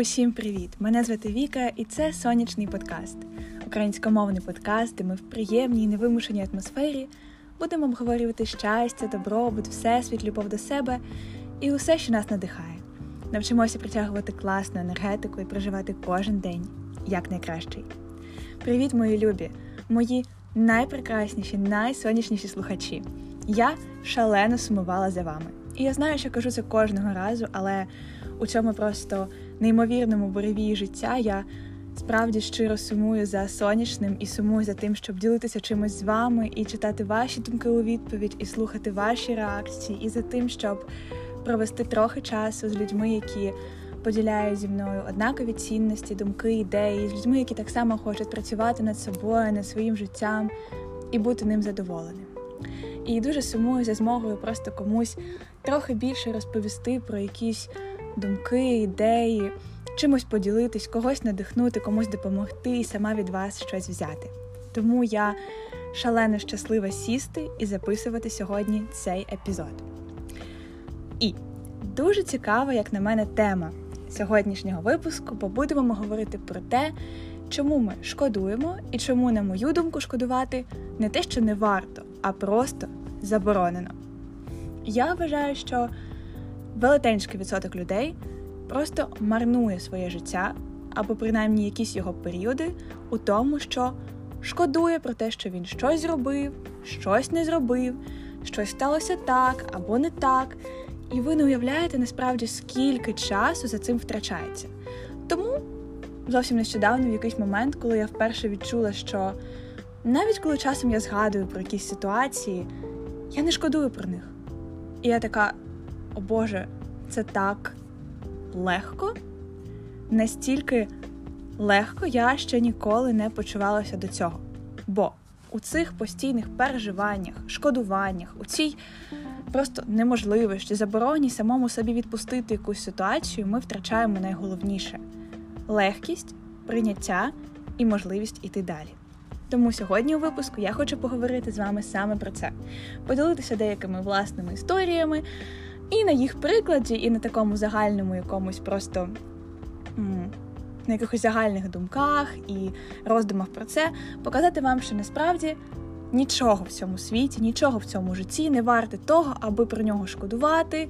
Усім привіт! Мене звати Віка, і це сонячний подкаст, українськомовний подкаст, де ми в приємній невимушеній атмосфері будемо обговорювати щастя, добробут, всесвіт, любов до себе і усе, що нас надихає. Навчимося притягувати класну енергетику і проживати кожен день як найкращий. Привіт, мої любі, мої найпрекрасніші, найсонячніші слухачі. Я шалено сумувала за вами. І я знаю, що кажу це кожного разу, але у цьому просто неймовірному буревії життя я справді щиро сумую за сонячним і сумую за тим, щоб ділитися чимось з вами і читати ваші думки у відповідь, і слухати ваші реакції, і за тим, щоб провести трохи часу з людьми, які поділяють зі мною однакові цінності, думки, ідеї, з людьми, які так само хочуть працювати над собою, над своїм життям і бути ним задоволеним. І дуже сумую за змогою просто комусь трохи більше розповісти про якісь думки, ідеї, чимось поділитись, когось надихнути, комусь допомогти і сама від вас щось взяти. Тому я шалено щаслива сісти і записувати сьогодні цей епізод. І дуже цікава, як на мене, тема сьогоднішнього випуску, бо будемо говорити про те, чому ми шкодуємо і чому, на мою думку, шкодувати не те, що не варто, а просто заборонено. Я вважаю, що велетенський відсоток людей просто марнує своє життя або принаймні якісь його періоди у тому, що шкодує про те, що він щось зробив, щось не зробив, щось сталося так або не так. І ви не уявляєте насправді, скільки часу за цим втрачається. Тому зовсім нещодавно, в якийсь момент, коли я вперше відчула, що навіть коли часом я згадую про якісь ситуації, я не шкодую про них. І я така, о Боже, це так легко, настільки легко я ще ніколи не почувалася до цього. Бо у цих постійних переживаннях, шкодуваннях, у цій просто неможливості, забороні самому собі відпустити якусь ситуацію, ми втрачаємо найголовніше легкість, прийняття і можливість іти далі. Тому сьогодні у випуску я хочу поговорити з вами саме про це, поділитися деякими власними історіями, і на їх прикладі, і на такому загальному якомусь просто на якихось загальних думках і роздумах про це, показати вам, що насправді нічого в цьому світі, нічого в цьому житті не варте того, аби про нього шкодувати,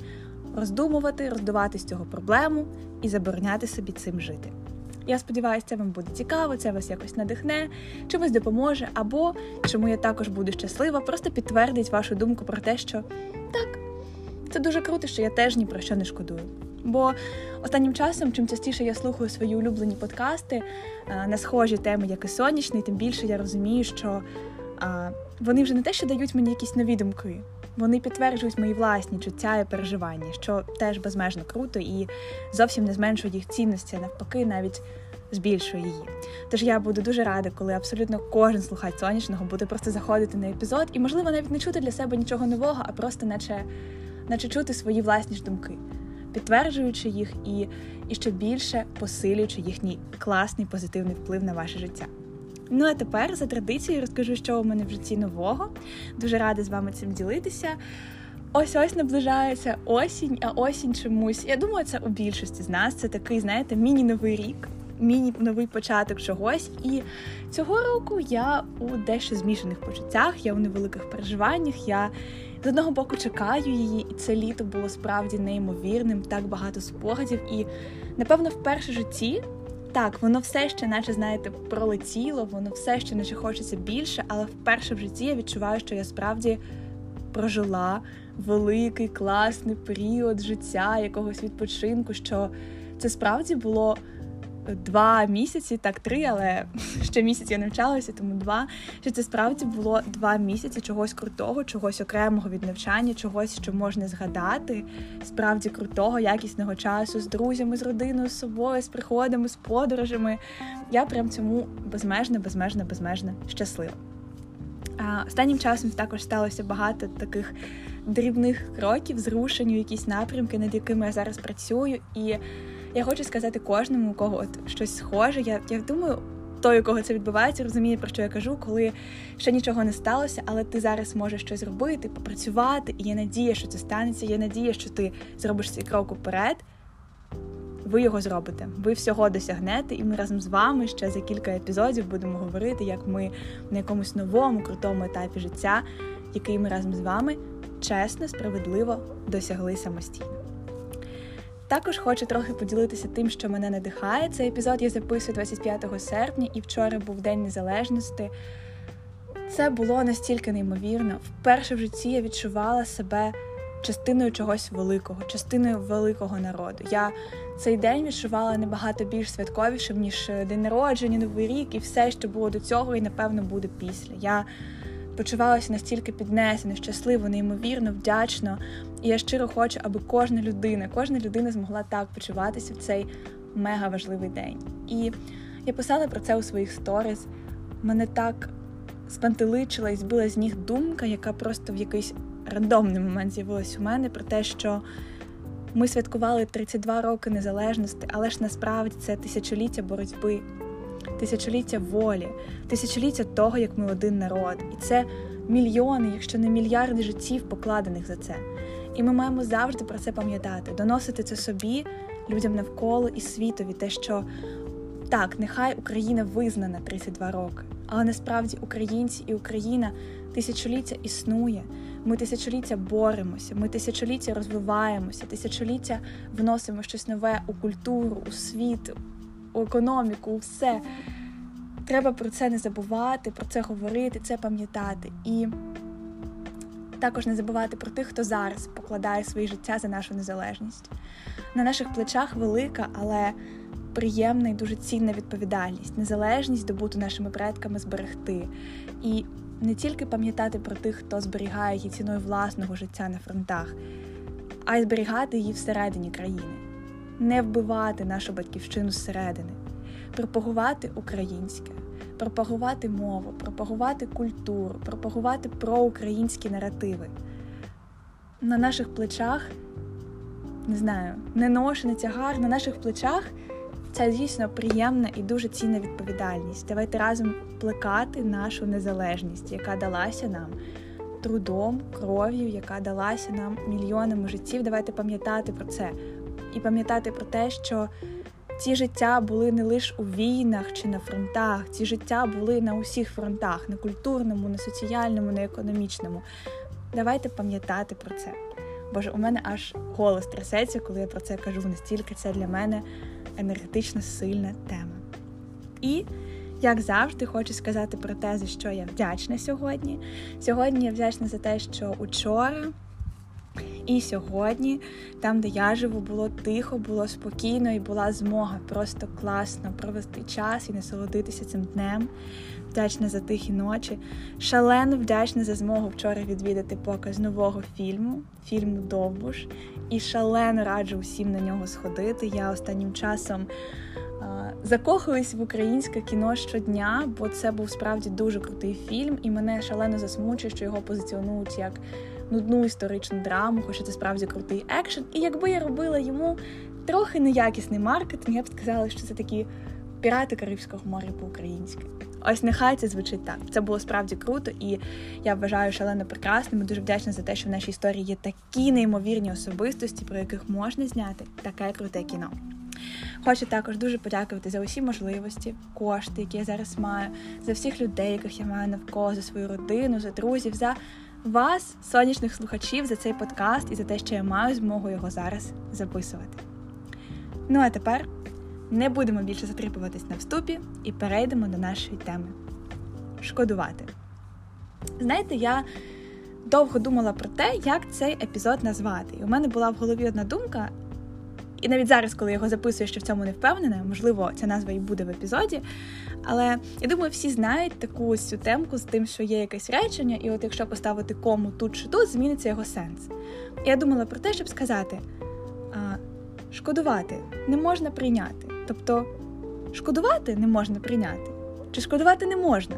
роздумувати, роздувати з цього проблему і забороняти собі цим жити. Я сподіваюся, це вам буде цікаво, це вас якось надихне, чимось допоможе, або чому я також буду щаслива, просто підтвердить вашу думку про те, що так, це дуже круто, що я теж ні про що не шкодую. Бо останнім часом, чим частіше я слухаю свої улюблені подкасти е, на схожі теми, як і сонячний, тим більше я розумію, що вони вже не те, що дають мені якісь нові думки, вони підтверджують мої власні чуття і переживання, що теж безмежно круто і зовсім не зменшує їх цінності, а навпаки, навіть збільшує її. Тож я буду дуже рада, коли абсолютно кожен слухач сонячного буде просто заходити на епізод і, можливо, навіть не чути для себе нічого нового, а просто наче, наче чути свої власні ж думки. Підтверджуючи їх і, і ще більше посилюючи їхній класний позитивний вплив на ваше життя. Ну а тепер за традицією розкажу, що у мене в житті нового. Дуже рада з вами цим ділитися. Ось ось наближається осінь, а осінь чомусь. Я думаю, це у більшості з нас. Це такий, знаєте, міні-новий рік, міні-новий початок чогось. І цього року я у дещо змішаних почуттях, я у невеликих переживаннях. Я з одного боку чекаю її, і це літо було справді неймовірним, так багато спогадів. І напевно, вперше в житті так, воно все ще, наче знаєте, пролетіло, воно все ще наче хочеться більше, але вперше в житті я відчуваю, що я справді прожила великий класний період життя, якогось відпочинку, що це справді було два місяці, так три, але ще місяць я навчалася, тому два. Що це справді було два місяці чогось крутого, чогось окремого від навчання, чогось, що можна згадати, справді крутого, якісного часу з друзями, з родиною, з собою, з приходами, з подорожами. Я прям цьому безмежно, безмежно, безмежно щаслива. Останнім часом також сталося багато таких дрібних кроків, зрушень у якісь напрямки, над якими я зараз працюю. І я хочу сказати кожному, у кого от щось схоже. Я я думаю, той, у кого це відбувається, розуміє, про що я кажу, коли ще нічого не сталося, але ти зараз можеш щось робити, попрацювати, і є надія, що це станеться. Є надія, що ти зробиш цей крок уперед. ви його зробите. Ви всього досягнете, і ми разом з вами ще за кілька епізодів будемо говорити, як ми на якомусь новому крутому етапі життя, який ми разом з вами чесно, справедливо досягли самостійно. Також хочу трохи поділитися тим, що мене надихає. Цей епізод я записую 25 серпня, і вчора був День Незалежності. Це було настільки неймовірно. Вперше в житті я відчувала себе частиною чогось великого, частиною великого народу. Я цей день відчувала набагато більш святковішим, ніж день народження, новий рік і все, що було до цього, і напевно буде після. Я почувалася настільки піднесено, щасливо, неймовірно, вдячно. І я щиро хочу, аби кожна людина, кожна людина змогла так почуватися в цей мега важливий день. І я писала про це у своїх сторіс. Мене так спантеличила і збила з ніг думка, яка просто в якийсь рандомний момент з'явилась у мене про те, що ми святкували 32 роки незалежності, але ж насправді це тисячоліття боротьби, тисячоліття волі, тисячоліття того, як ми один народ. І це мільйони, якщо не мільярди життів, покладених за це. І ми маємо завжди про це пам'ятати, доносити це собі, людям навколо і світові, те, що так, нехай Україна визнана 32 роки, але насправді українці і Україна тисячоліття існує. Ми тисячоліття боремося, ми тисячоліття розвиваємося, тисячоліття вносимо щось нове у культуру, у світ, у економіку, у все. Треба про це не забувати, про це говорити, це пам'ятати. І також не забувати про тих, хто зараз покладає своє життя за нашу незалежність. На наших плечах велика, але приємна і дуже цінна відповідальність, незалежність добуту нашими предками зберегти. І не тільки пам'ятати про тих, хто зберігає її ціною власного життя на фронтах, а й зберігати її всередині країни, не вбивати нашу батьківщину зсередини, пропагувати українське, пропагувати мову, пропагувати культуру, пропагувати проукраїнські наративи. На наших плечах, не знаю, не ношений тягар, на наших плечах. Це дійсно приємна і дуже цінна відповідальність. Давайте разом плекати нашу незалежність, яка далася нам трудом, кров'ю, яка далася нам мільйонами життів. Давайте пам'ятати про це і пам'ятати про те, що ці життя були не лише у війнах чи на фронтах, ці життя були на усіх фронтах: на культурному, на соціальному, на економічному. Давайте пам'ятати про це. Боже, у мене аж голос трясеться, коли я про це кажу. Настільки це для мене енергетично сильна тема. І, як завжди, хочу сказати про те, за що я вдячна сьогодні. Сьогодні я вдячна за те, що учора. І сьогодні, там, де я живу, було тихо, було спокійно і була змога просто класно провести час і насолодитися цим днем. Вдячна за тихі ночі. Шалено вдячна за змогу вчора відвідати показ нового фільму, фільму Довбуш. І шалено раджу усім на нього сходити. Я останнім часом закохуюсь в українське кіно щодня, бо це був справді дуже крутий фільм, і мене шалено засмучує, що його позиціонують як нудну історичну драму, хоча це справді крутий екшен. І якби я робила йому трохи неякісний маркетинг, я б сказала, що це такі пірати Карибського моря по-українськи. Ось нехай це звучить так. Це було справді круто, і я вважаю шалено прекрасним. і Дуже вдячна за те, що в нашій історії є такі неймовірні особистості, про яких можна зняти таке круте кіно. Хочу також дуже подякувати за усі можливості, кошти, які я зараз маю, за всіх людей, яких я маю навколо, за свою родину, за друзів, за вас, сонячних слухачів, за цей подкаст і за те, що я маю змогу його зараз записувати. Ну а тепер не будемо більше затріпуватись на вступі і перейдемо до нашої теми шкодувати. Знаєте, я довго думала про те, як цей епізод назвати. І у мене була в голові одна думка, і навіть зараз, коли я його записую, що в цьому не впевнена, можливо, ця назва і буде в епізоді. Але я думаю, всі знають таку цю темку з тим, що є якесь речення, і от якщо поставити кому тут чи тут, зміниться його сенс. Я думала про те, щоб сказати: а, шкодувати не можна прийняти. Тобто, шкодувати не можна прийняти. Чи шкодувати не можна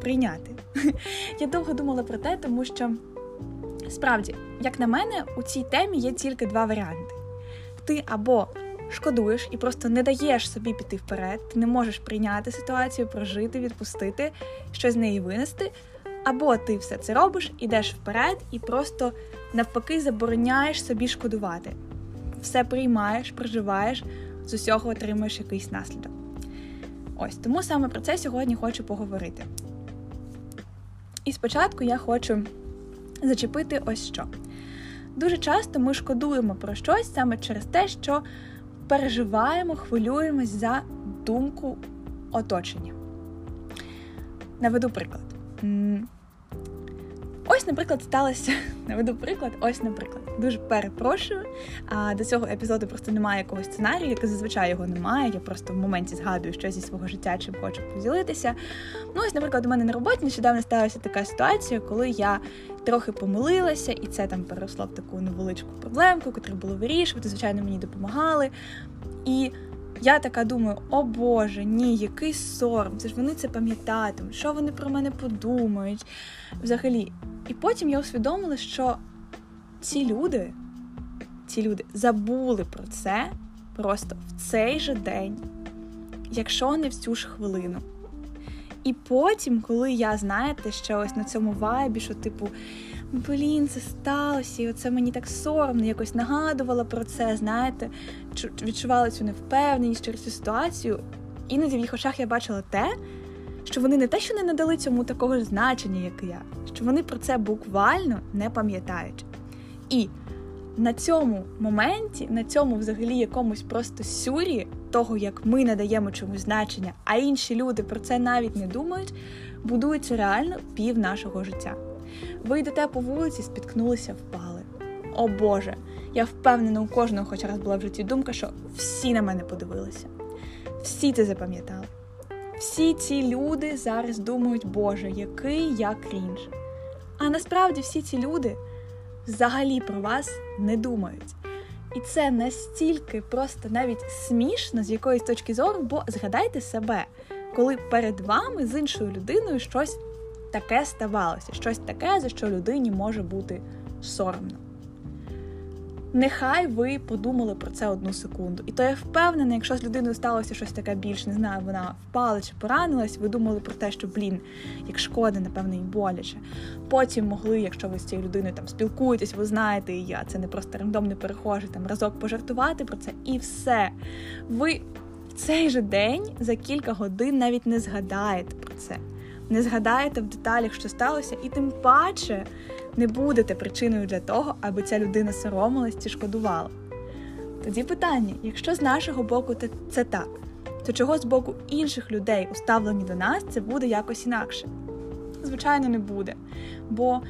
прийняти? Я довго думала про те, тому що справді, як на мене, у цій темі є тільки два варіанти: ти або шкодуєш і просто не даєш собі піти вперед, ти не можеш прийняти ситуацію, прожити, відпустити, щось з неї винести. Або ти все це робиш, ідеш вперед і просто навпаки забороняєш собі шкодувати. Все приймаєш, проживаєш, з усього отримуєш якийсь наслідок. Ось тому саме про це сьогодні хочу поговорити. І спочатку я хочу зачепити ось що. Дуже часто ми шкодуємо про щось саме через те, що переживаємо, хвилюємось за думку оточення. Наведу приклад. Ось, наприклад, сталося. Наведу приклад, ось, наприклад. Дуже перепрошую. А до цього епізоду просто немає якогось сценарію, як зазвичай його немає. Я просто в моменті згадую, що зі свого життя чим хочу поділитися. Ну, ось, наприклад, у мене на роботі нещодавно сталася така ситуація, коли я трохи помилилася, і це там переросло в таку невеличку проблемку, яку було вирішувати. Звичайно, мені допомагали. І я така думаю, о Боже, ні, який сором, це ж вони це пам'ятатимуть, що вони про мене подумають взагалі. І потім я усвідомила, що ці люди, ці люди забули про це просто в цей же день, якщо не в цю ж хвилину. І потім, коли я, знаєте, ще ось на цьому вайбі, що, типу, блін, це сталося, і оце мені так соромно, якось нагадувала про це, знаєте, відчувала цю невпевненість через цю ситуацію. Іноді в їх очах я бачила те, що вони не те, що не надали цьому такого ж значення, як я, що вони про це буквально не пам'ятають. І на цьому моменті, на цьому взагалі якомусь просто сюрі того, як ми надаємо чомусь значення, а інші люди про це навіть не думають, будується реально пів нашого життя. Ви йдете по вулиці, спіткнулися, впали. О Боже! Я впевнена, у кожного хоч раз була в житті думка, що всі на мене подивилися. Всі це запам'ятали. Всі ці люди зараз думають, Боже, який я крінж. А насправді всі ці люди взагалі про вас не думають. І це настільки просто навіть смішно з якоїсь точки зору, бо згадайте себе, коли перед вами з іншою людиною щось таке ставалося, щось таке, за що людині може бути соромно. Нехай ви подумали про це одну секунду. І то я впевнена, якщо з людиною сталося щось таке більш, не знаю, вона впала чи поранилась, ви думали про те, що, блін, як шкода, напевно, і боляче. Потім могли, якщо ви з цією людиною там спілкуєтесь, ви знаєте, і я це не просто рандомний перехожий, там разок пожартувати про це, і все. Ви в цей же день за кілька годин навіть не згадаєте про це не згадаєте в деталях, що сталося, і тим паче не будете причиною для того, аби ця людина соромилась чи шкодувала. Тоді питання: якщо з нашого боку це так, то чого з боку інших людей, уставлені до нас, це буде якось інакше? Звичайно, не буде. Бо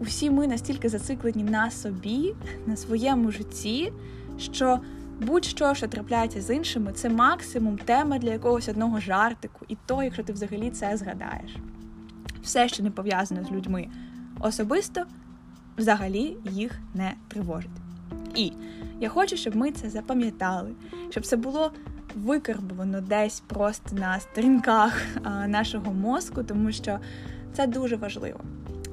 усі ми настільки зациклені на собі, на своєму житті, що Будь-що, що трапляється з іншими, це максимум тема для якогось одного жартику, і то, якщо ти взагалі це згадаєш. Все, що не пов'язано з людьми особисто, взагалі їх не тривожить. І я хочу, щоб ми це запам'ятали, щоб це було викарбовано десь просто на сторінках нашого мозку, тому що це дуже важливо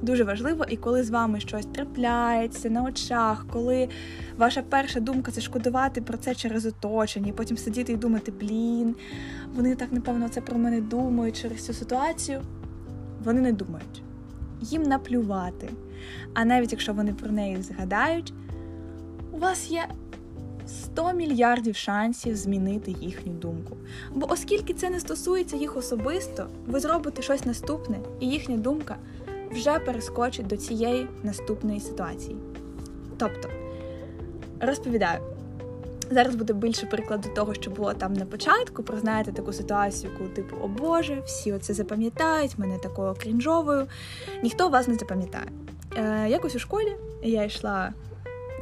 дуже важливо, і коли з вами щось трапляється на очах, коли ваша перша думка це шкодувати про це через оточення, і потім сидіти і думати, блін, вони так, напевно, це про мене думають через цю ситуацію. Вони не думають. Їм наплювати. А навіть якщо вони про неї згадають, у вас є 100 мільярдів шансів змінити їхню думку. Бо оскільки це не стосується їх особисто, ви зробите щось наступне, і їхня думка вже перескочить до цієї наступної ситуації. Тобто, розповідаю. Зараз буде більше прикладу того, що було там на початку. Про знаєте таку ситуацію, коли типу, о Боже, всі оце запам'ятають, мене такою крінжовою. Ніхто вас не запам'ятає. Е, Якось у школі я йшла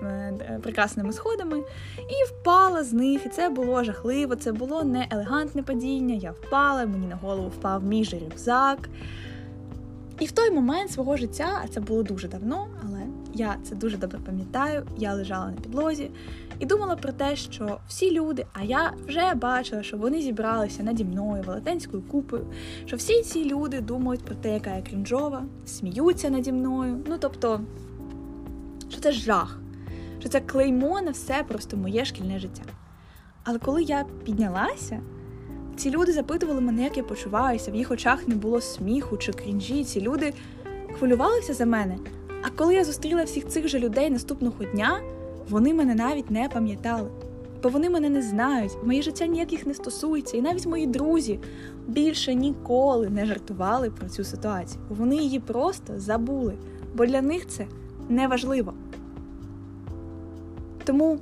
е, прекрасними сходами і впала з них. І це було жахливо, це було не елегантне падіння. Я впала, мені на голову впав мій же рюкзак. І в той момент свого життя, а це було дуже давно, я це дуже добре пам'ятаю. Я лежала на підлозі і думала про те, що всі люди, а я вже бачила, що вони зібралися наді мною велетенською купою, що всі ці люди думають про те, яка я крінжова, сміються наді мною. Ну тобто, що це жах, що це клеймо на все просто моє шкільне життя. Але коли я піднялася. Ці люди запитували мене, як я почуваюся, в їх очах не було сміху чи крінжі. Ці люди хвилювалися за мене. А коли я зустріла всіх цих же людей наступного дня, вони мене навіть не пам'ятали. бо вони мене не знають, моє життя ніяких не стосується, і навіть мої друзі більше ніколи не жартували про цю ситуацію. Вони її просто забули, бо для них це неважливо. Тому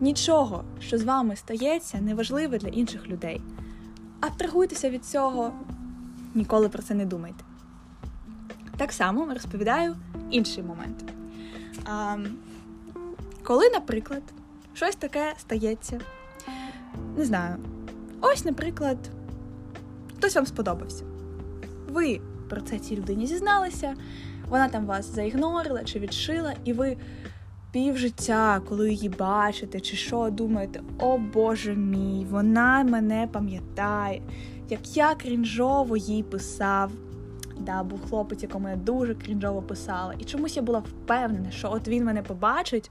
нічого, що з вами стається, неважливе для інших людей. Абстрагуйтеся від цього, ніколи про це не думайте. Так само розповідаю інший момент. А, Коли, наприклад, щось таке стається, не знаю, ось, наприклад, хтось вам сподобався. Ви про це цій людині зізналися, вона там вас заігнорила чи відшила, і ви півжиття, коли її бачите, чи що, думаєте, о Боже мій, вона мене пам'ятає, як я крінжово їй писав. Да, був хлопець, якому я дуже крінжово писала. І чомусь я була впевнена, що от він мене побачить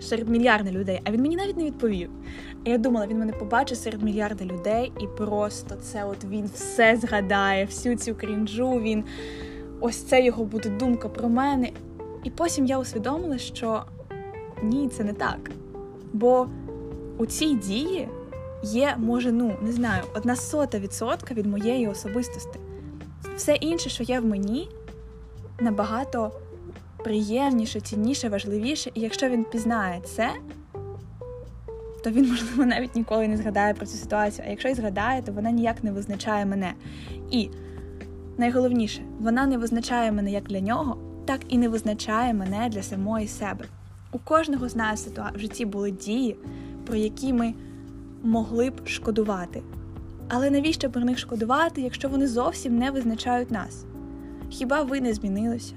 серед мільярда людей, а він мені навіть не відповів. І я думала, він мене побачить серед мільярда людей, і просто це от він все згадає, всю цю крінжу, він ось це його буде думка про мене. І потім я усвідомила, що ні, це не так. Бо у цій дії є, може, ну, не знаю, одна сота відсотка від моєї особистості. Все інше, що є в мені, набагато приємніше, цінніше, важливіше, і якщо він пізнає це, то він, можливо, навіть ніколи не згадає про цю ситуацію. А якщо й згадає, то вона ніяк не визначає мене. І найголовніше, вона не визначає мене як для нього, так і не визначає мене для самої себе. У кожного з нас в житті були дії, про які ми могли б шкодувати. Але навіщо про них шкодувати, якщо вони зовсім не визначають нас? Хіба ви не змінилися?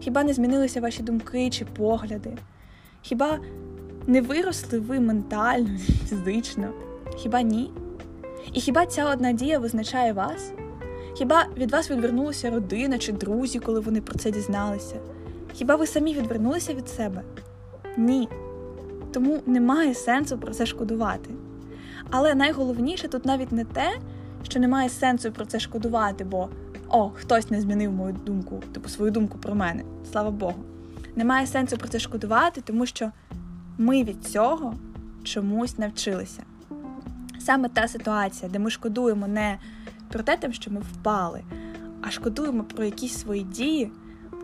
Хіба не змінилися ваші думки чи погляди? Хіба не виросли ви ментально, фізично? Хіба ні? І хіба ця одна дія визначає вас? Хіба від вас відвернулася родина чи друзі, коли вони про це дізналися? Хіба ви самі відвернулися від себе? Ні. Тому немає сенсу про це шкодувати. Але найголовніше тут навіть не те, що немає сенсу про це шкодувати, бо о, хтось не змінив мою думку, типу свою думку про мене. Слава Богу. Немає сенсу про це шкодувати, тому що ми від цього чомусь навчилися. Саме та ситуація, де ми шкодуємо не про те, що ми впали, а шкодуємо про якісь свої дії,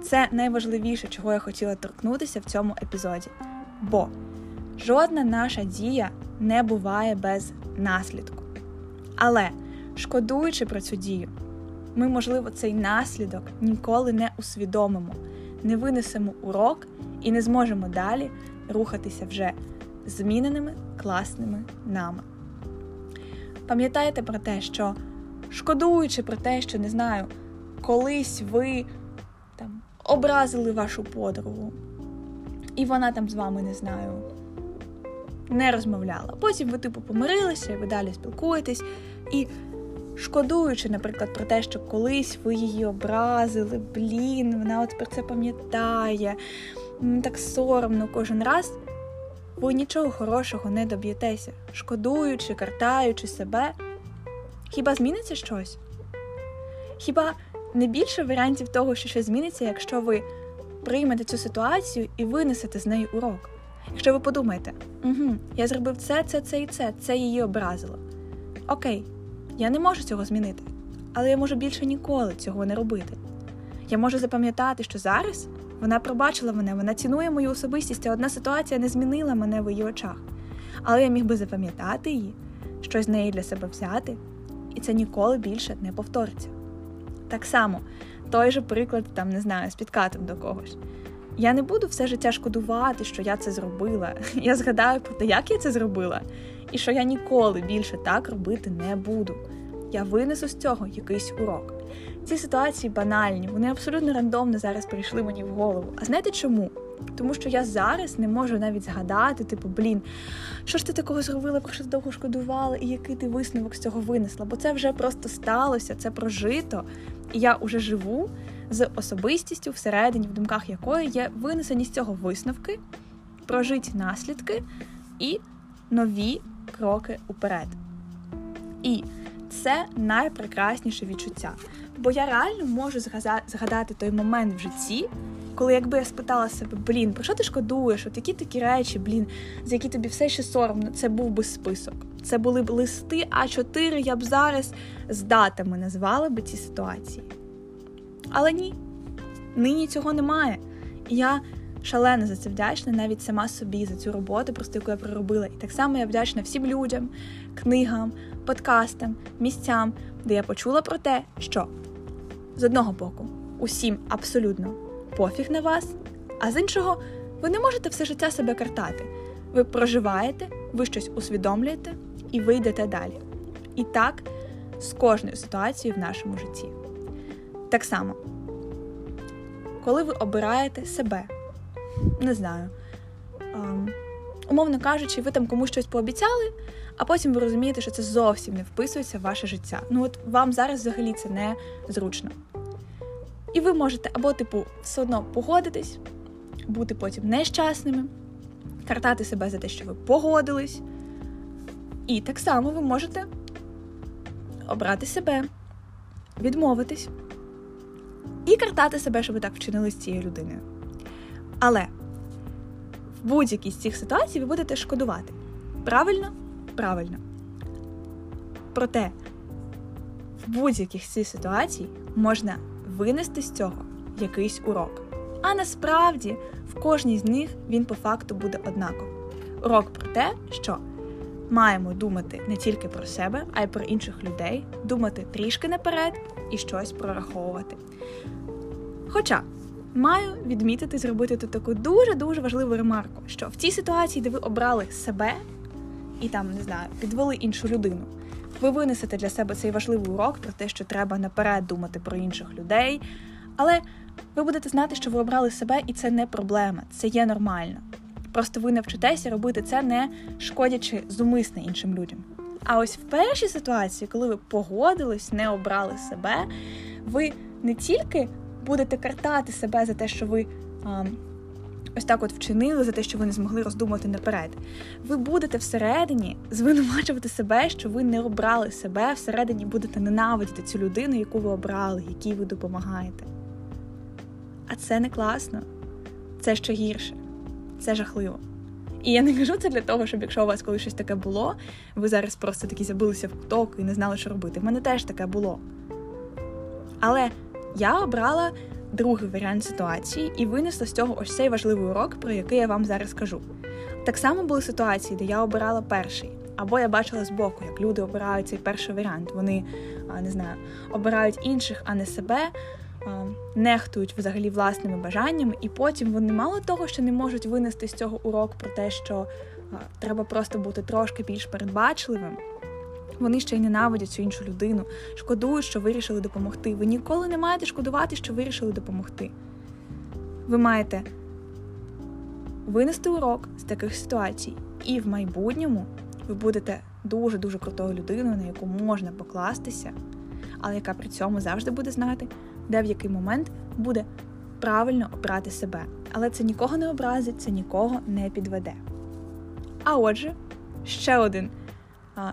це найважливіше, чого я хотіла торкнутися в цьому епізоді. Бо жодна наша дія не буває без наслідку. Але, шкодуючи про цю дію, ми, можливо, цей наслідок ніколи не усвідомимо, не винесемо урок і не зможемо далі рухатися вже зміненими класними нами. Пам'ятайте про те, що шкодуючи про те, що не знаю, колись ви там образили вашу подругу, і вона там з вами не знаю не розмовляла. Потім ви, типу, помирилися, і ви далі спілкуєтесь. І шкодуючи, наприклад, про те, що колись ви її образили, блін, вона от про це пам'ятає, так соромно кожен раз. Ви нічого хорошого не доб'єтеся, шкодуючи, картаючи себе. Хіба зміниться щось? Хіба не більше варіантів того, що щось зміниться, якщо ви приймете цю ситуацію і винесете з неї урок? Якщо ви подумаєте, угу, я зробив це, це, це і це, це її образило. Окей, я не можу цього змінити, але я можу більше ніколи цього не робити. Я можу запам'ятати, що зараз вона пробачила мене, вона цінує мою особистість, а одна ситуація не змінила мене в її очах. Але я міг би запам'ятати її, щось з неї для себе взяти, і це ніколи більше не повториться. Так само, той же приклад, там, не знаю, з підкатом до когось. Я не буду все життя шкодувати, що я це зробила. Я згадаю про те, як я це зробила, і що я ніколи більше так робити не буду. Я винесу з цього якийсь урок. Ці ситуації банальні, вони абсолютно рандомно зараз прийшли мені в голову. А знаєте чому? Тому що я зараз не можу навіть згадати, типу, блін, що ж ти такого зробила, про що ти довго шкодувала, і який ти висновок з цього винесла? Бо це вже просто сталося, це прожито, і я вже живу з особистістю, всередині, в думках якої є винесені з цього висновки, прожиті наслідки і нові кроки уперед. І це найпрекрасніше відчуття. Бо я реально можу згадати той момент в житті, коли якби я спитала себе, блін, про що ти шкодуєш? От які такі речі, блін, за які тобі все ще соромно, це був би список. Це були б листи А4, я б зараз з датами назвала би ці ситуації. Але ні, нині цього немає. І я шалено за це вдячна, навіть сама собі за цю роботу, просто яку я проробила. І так само я вдячна всім людям, книгам, подкастам, місцям, де я почула про те, що з одного боку усім абсолютно пофіг на вас, а з іншого, ви не можете все життя себе картати. Ви проживаєте, ви щось усвідомлюєте і ви йдете далі. І так з кожною ситуацією в нашому житті. Так само, коли ви обираєте себе, не знаю, ем, умовно кажучи, ви там комусь щось пообіцяли, а потім ви розумієте, що це зовсім не вписується в ваше життя. Ну от вам зараз взагалі це не зручно. І ви можете або, типу, все одно погодитись, бути потім нещасними, картати себе за те, що ви погодились. І так само ви можете обрати себе, відмовитись і картати себе, що ви так вчинили з цією людиною. Але в будь-якій з цих ситуацій ви будете шкодувати. Правильно? Правильно. Проте в будь-яких з цих ситуацій можна винести з цього якийсь урок. А насправді в кожній з них він по факту буде однаковий. Урок про те, що маємо думати не тільки про себе, а й про інших людей, думати трішки наперед і щось прораховувати. Хоча маю відмітити, зробити тут таку дуже-дуже важливу ремарку, що в цій ситуації, де ви обрали себе і там, не знаю, підвели іншу людину, ви винесете для себе цей важливий урок про те, що треба наперед думати про інших людей. Але ви будете знати, що ви обрали себе, і це не проблема, це є нормально. Просто ви навчитеся робити це, не шкодячи зумисне іншим людям. А ось в першій ситуації, коли ви погодились, не обрали себе, ви не тільки будете картати себе за те, що ви а, ось так от вчинили, за те, що ви не змогли роздумати наперед. Ви будете всередині звинувачувати себе, що ви не обрали себе, всередині будете ненавидіти цю людину, яку ви обрали, якій ви допомагаєте. А це не класно, це ще гірше, це жахливо. І я не кажу це для того, щоб якщо у вас колись щось таке було, ви зараз просто такі забилися в куток і не знали, що робити. В мене теж таке було. Але я обрала другий варіант ситуації і винесла з цього ось цей важливий урок, про який я вам зараз кажу. Так само були ситуації, де я обирала перший, або я бачила збоку, як люди обирають цей перший варіант. Вони не знаю, обирають інших, а не себе. Нехтують взагалі власними бажаннями, і потім вони мало того, що не можуть винести з цього урок про те, що треба просто бути трошки більш передбачливим. Вони ще й ненавидять цю іншу людину, шкодують, що вирішили допомогти. Ви ніколи не маєте шкодувати, що вирішили допомогти. Ви маєте винести урок з таких ситуацій, і в майбутньому ви будете дуже-дуже крутою людиною, на яку можна покластися, але яка при цьому завжди буде знати, де в який момент буде правильно обрати себе. Але це нікого не образить, це нікого не підведе. А отже, ще один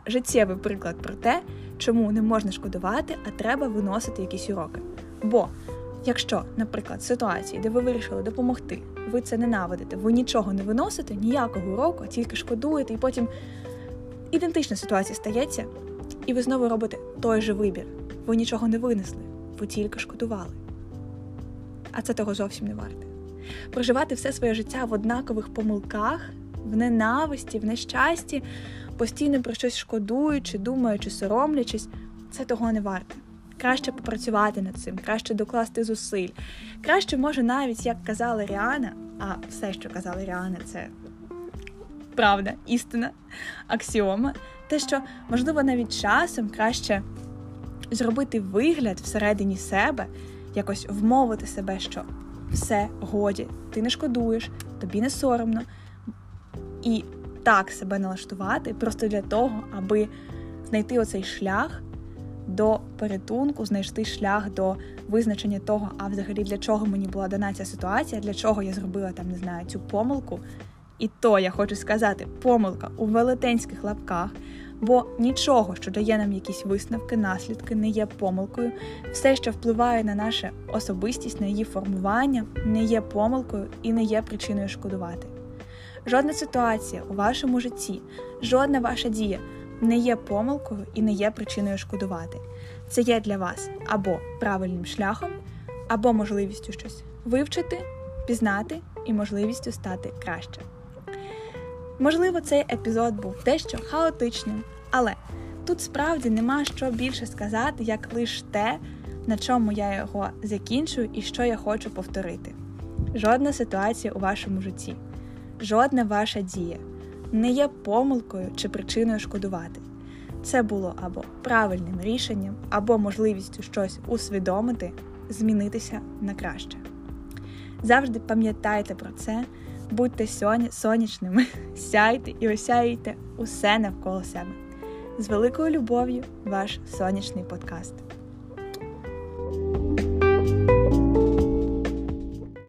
життєвий приклад про те, чому не можна шкодувати, а треба виносити якісь уроки. Бо якщо, наприклад, ситуації, де ви вирішили допомогти, ви це ненавидите, ви нічого не виносите, ніякого уроку, а тільки шкодуєте, і потім ідентична ситуація стається, і ви знову робите той же вибір. Ви нічого не винесли, ви тільки шкодували. А це того зовсім не варте. Проживати все своє життя в однакових помилках, в ненависті, в нещасті постійно про щось шкодуючи, думаючи, соромлячись, це того не варте. Краще попрацювати над цим, краще докласти зусиль. Краще, може, навіть як казала Ріана, а все, що казала Ріана, це правда, істина, аксіома. Те, що, можливо, навіть часом краще зробити вигляд всередині себе, якось вмовити себе, що все годі, ти не шкодуєш, тобі не соромно. І так себе налаштувати, просто для того, аби знайти оцей шлях до порятунку, знайти шлях до визначення того, а взагалі для чого мені була дана ця ситуація, для чого я зробила там, не знаю, цю помилку. І то я хочу сказати, помилка у велетенських лапках, Бо нічого, що дає нам якісь висновки, наслідки, не є помилкою. Все, що впливає на нашу особистість, на її формування, не є помилкою і не є причиною шкодувати. Жодна ситуація у вашому житті, жодна ваша дія не є помилкою і не є причиною шкодувати. Це є для вас або правильним шляхом, або можливістю щось вивчити, пізнати і можливістю стати краще. Можливо, цей епізод був дещо хаотичним, але тут справді нема що більше сказати, як лише те, на чому я його закінчую і що я хочу повторити. Жодна ситуація у вашому житті, жодна ваша дія не є помилкою чи причиною шкодувати. Це було або правильним рішенням, або можливістю щось усвідомити, змінитися на краще. Завжди пам'ятайте про це, будьте сонячними, сяйте і осяйте усе навколо себе. З великою любов'ю, ваш сонячний подкаст.